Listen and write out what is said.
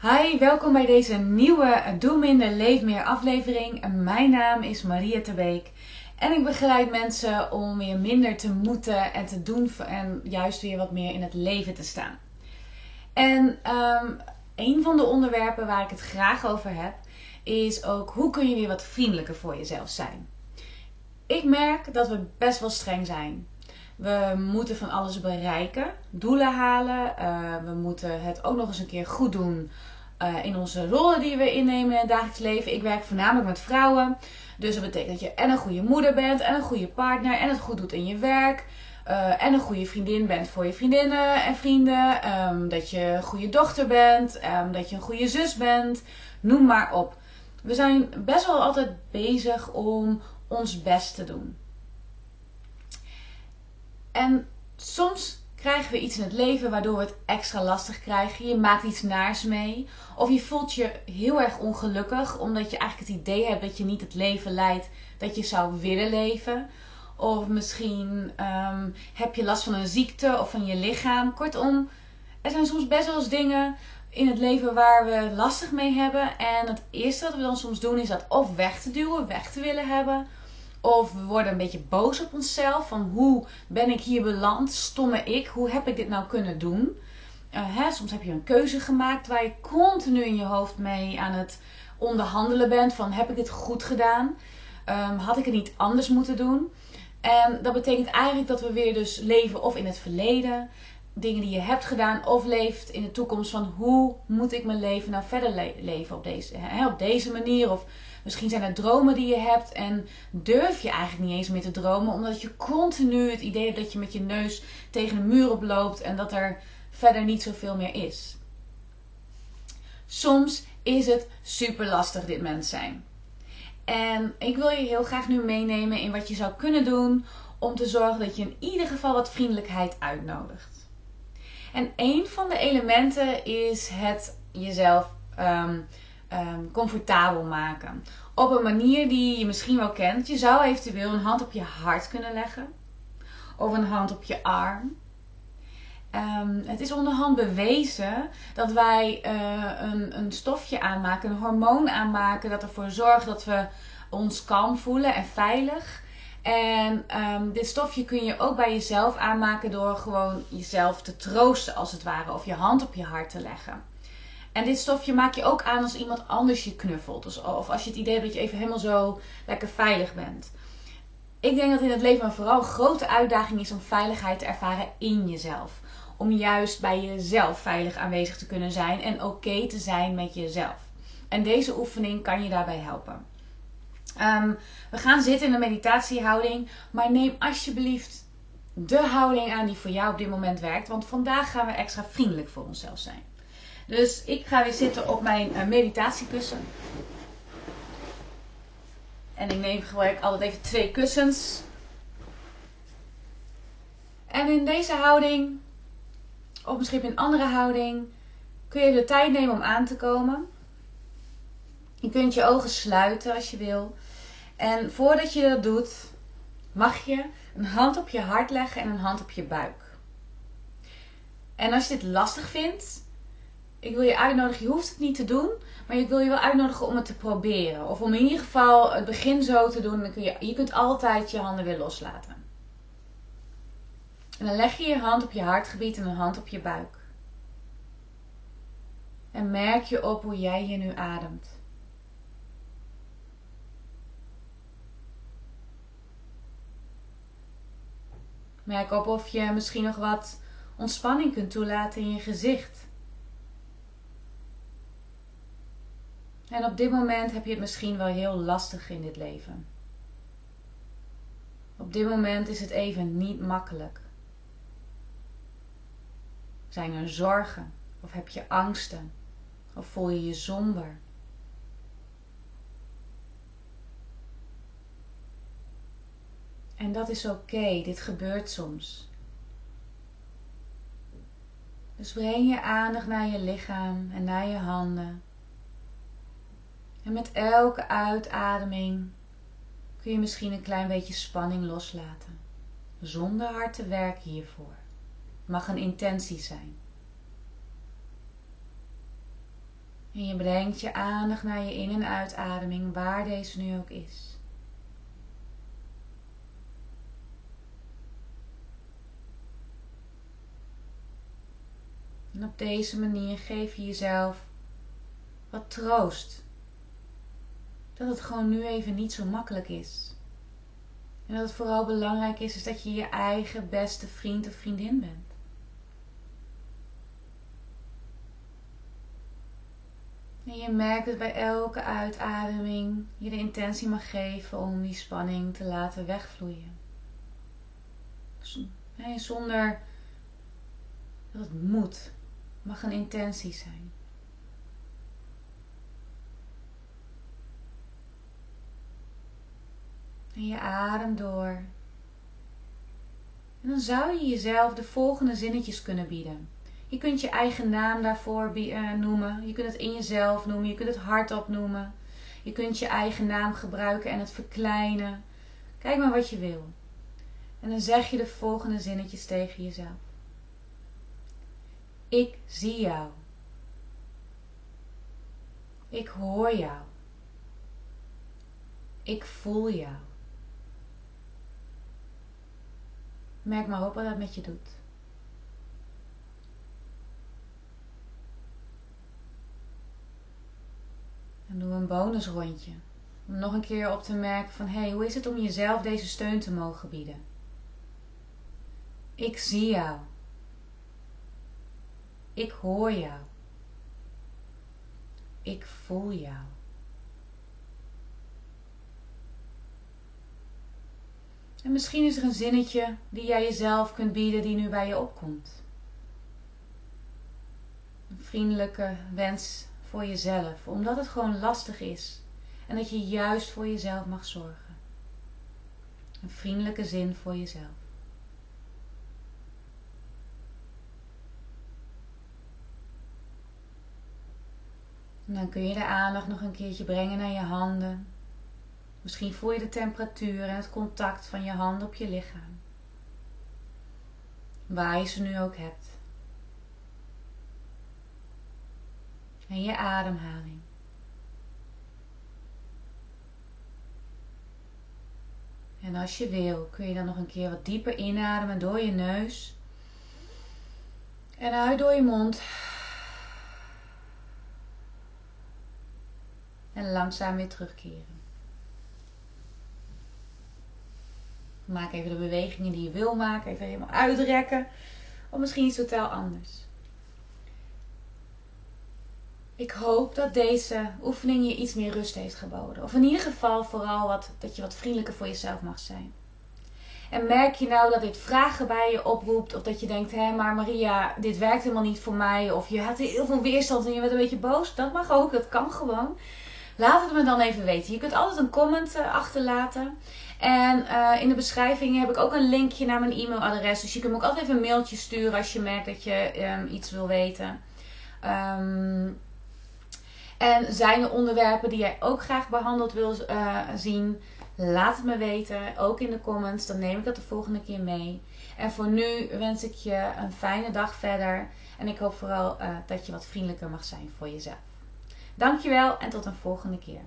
Hi, welkom bij deze nieuwe Doe Minder, Leef Meer aflevering. Mijn naam is Maria Terbeek en ik begeleid mensen om weer minder te moeten en te doen en juist weer wat meer in het leven te staan. En um, een van de onderwerpen waar ik het graag over heb, is ook hoe kun je weer wat vriendelijker voor jezelf zijn. Ik merk dat we best wel streng zijn. We moeten van alles bereiken, doelen halen. Uh, we moeten het ook nog eens een keer goed doen uh, in onze rollen die we innemen in het dagelijks leven. Ik werk voornamelijk met vrouwen. Dus dat betekent dat je en een goede moeder bent, en een goede partner, en het goed doet in je werk. Uh, en een goede vriendin bent voor je vriendinnen en vrienden. Um, dat je een goede dochter bent. Um, dat je een goede zus bent. Noem maar op. We zijn best wel altijd bezig om ons best te doen. En soms krijgen we iets in het leven waardoor we het extra lastig krijgen. Je maakt iets naars mee. Of je voelt je heel erg ongelukkig omdat je eigenlijk het idee hebt dat je niet het leven leidt dat je zou willen leven. Of misschien um, heb je last van een ziekte of van je lichaam. Kortom, er zijn soms best wel eens dingen in het leven waar we lastig mee hebben. En het eerste wat we dan soms doen is dat of weg te duwen, weg te willen hebben. Of we worden een beetje boos op onszelf. Van hoe ben ik hier beland? Stomme ik. Hoe heb ik dit nou kunnen doen? Uh, hè, soms heb je een keuze gemaakt waar je continu in je hoofd mee aan het onderhandelen bent. Van heb ik dit goed gedaan? Um, had ik het niet anders moeten doen? En dat betekent eigenlijk dat we weer dus leven of in het verleden. Dingen die je hebt gedaan. Of leeft in de toekomst van hoe moet ik mijn leven nou verder le leven op deze, hè, op deze manier. Of Misschien zijn er dromen die je hebt en durf je eigenlijk niet eens meer te dromen, omdat je continu het idee hebt dat je met je neus tegen een muur oploopt en dat er verder niet zoveel meer is. Soms is het super lastig dit mens zijn. En ik wil je heel graag nu meenemen in wat je zou kunnen doen om te zorgen dat je in ieder geval wat vriendelijkheid uitnodigt. En een van de elementen is het jezelf um, um, comfortabel maken. Op een manier die je misschien wel kent. Je zou eventueel een hand op je hart kunnen leggen. Of een hand op je arm. Um, het is onderhand bewezen dat wij uh, een, een stofje aanmaken, een hormoon aanmaken, dat ervoor zorgt dat we ons kalm voelen en veilig. En um, dit stofje kun je ook bij jezelf aanmaken door gewoon jezelf te troosten, als het ware, of je hand op je hart te leggen. En dit stofje maak je ook aan als iemand anders je knuffelt. Dus, of als je het idee hebt dat je even helemaal zo lekker veilig bent. Ik denk dat in het leven vooral een grote uitdaging is om veiligheid te ervaren in jezelf. Om juist bij jezelf veilig aanwezig te kunnen zijn en oké te zijn met jezelf. En deze oefening kan je daarbij helpen. Um, we gaan zitten in een meditatiehouding, maar neem alsjeblieft de houding aan die voor jou op dit moment werkt. Want vandaag gaan we extra vriendelijk voor onszelf zijn. Dus ik ga weer zitten op mijn uh, meditatiekussen. En ik neem gebruik altijd even twee kussens. En in deze houding, of misschien in een andere houding, kun je de tijd nemen om aan te komen. Je kunt je ogen sluiten als je wil. En voordat je dat doet, mag je een hand op je hart leggen en een hand op je buik. En als je dit lastig vindt, ik wil je uitnodigen, je hoeft het niet te doen, maar ik wil je wel uitnodigen om het te proberen. Of om in ieder geval het begin zo te doen. Dan kun je, je kunt altijd je handen weer loslaten. En dan leg je je hand op je hartgebied en een hand op je buik. En merk je op hoe jij hier nu ademt. Merk op of je misschien nog wat ontspanning kunt toelaten in je gezicht. En op dit moment heb je het misschien wel heel lastig in dit leven. Op dit moment is het even niet makkelijk. Zijn er zorgen? Of heb je angsten? Of voel je je somber? En dat is oké, dit gebeurt soms. Dus breng je aandacht naar je lichaam en naar je handen. En met elke uitademing kun je misschien een klein beetje spanning loslaten. Zonder hard te werken hiervoor. Het mag een intentie zijn. En je brengt je aandacht naar je in- en uitademing, waar deze nu ook is. En op deze manier geef je jezelf wat troost. Dat het gewoon nu even niet zo makkelijk is. En dat het vooral belangrijk is, is dat je je eigen beste vriend of vriendin bent. En je merkt dat bij elke uitademing je de intentie mag geven om die spanning te laten wegvloeien. Zonder dat het moet, mag een intentie zijn. En je adem door. En dan zou je jezelf de volgende zinnetjes kunnen bieden. Je kunt je eigen naam daarvoor eh, noemen. Je kunt het in jezelf noemen. Je kunt het hardop noemen. Je kunt je eigen naam gebruiken en het verkleinen. Kijk maar wat je wil. En dan zeg je de volgende zinnetjes tegen jezelf. Ik zie jou. Ik hoor jou. Ik voel jou. Merk maar op wat dat met je doet. En doe een bonusrondje. Om nog een keer op te merken van hé, hey, hoe is het om jezelf deze steun te mogen bieden? Ik zie jou. Ik hoor jou. Ik voel jou. En misschien is er een zinnetje die jij jezelf kunt bieden die nu bij je opkomt. Een vriendelijke wens voor jezelf, omdat het gewoon lastig is en dat je juist voor jezelf mag zorgen. Een vriendelijke zin voor jezelf. En dan kun je de aandacht nog een keertje brengen naar je handen. Misschien voel je de temperatuur en het contact van je handen op je lichaam. Waar je ze nu ook hebt. En je ademhaling. En als je wil, kun je dan nog een keer wat dieper inademen door je neus. En uit door je mond. En langzaam weer terugkeren. Maak even de bewegingen die je wil maken. Even helemaal uitrekken. Of misschien iets totaal anders. Ik hoop dat deze oefening je iets meer rust heeft geboden. Of in ieder geval vooral wat, dat je wat vriendelijker voor jezelf mag zijn. En merk je nou dat dit vragen bij je oproept. Of dat je denkt, hé maar Maria, dit werkt helemaal niet voor mij. Of je had heel veel weerstand en je werd een beetje boos. Dat mag ook, dat kan gewoon. Laat het me dan even weten. Je kunt altijd een comment eh, achterlaten. En uh, in de beschrijving heb ik ook een linkje naar mijn e-mailadres. Dus je kunt me ook altijd even een mailtje sturen als je merkt dat je um, iets wil weten. Um, en zijn er onderwerpen die jij ook graag behandeld wil uh, zien? Laat het me weten, ook in de comments. Dan neem ik dat de volgende keer mee. En voor nu wens ik je een fijne dag verder. En ik hoop vooral dat je wat vriendelijker mag zijn voor jezelf. Dankjewel en tot een volgende keer.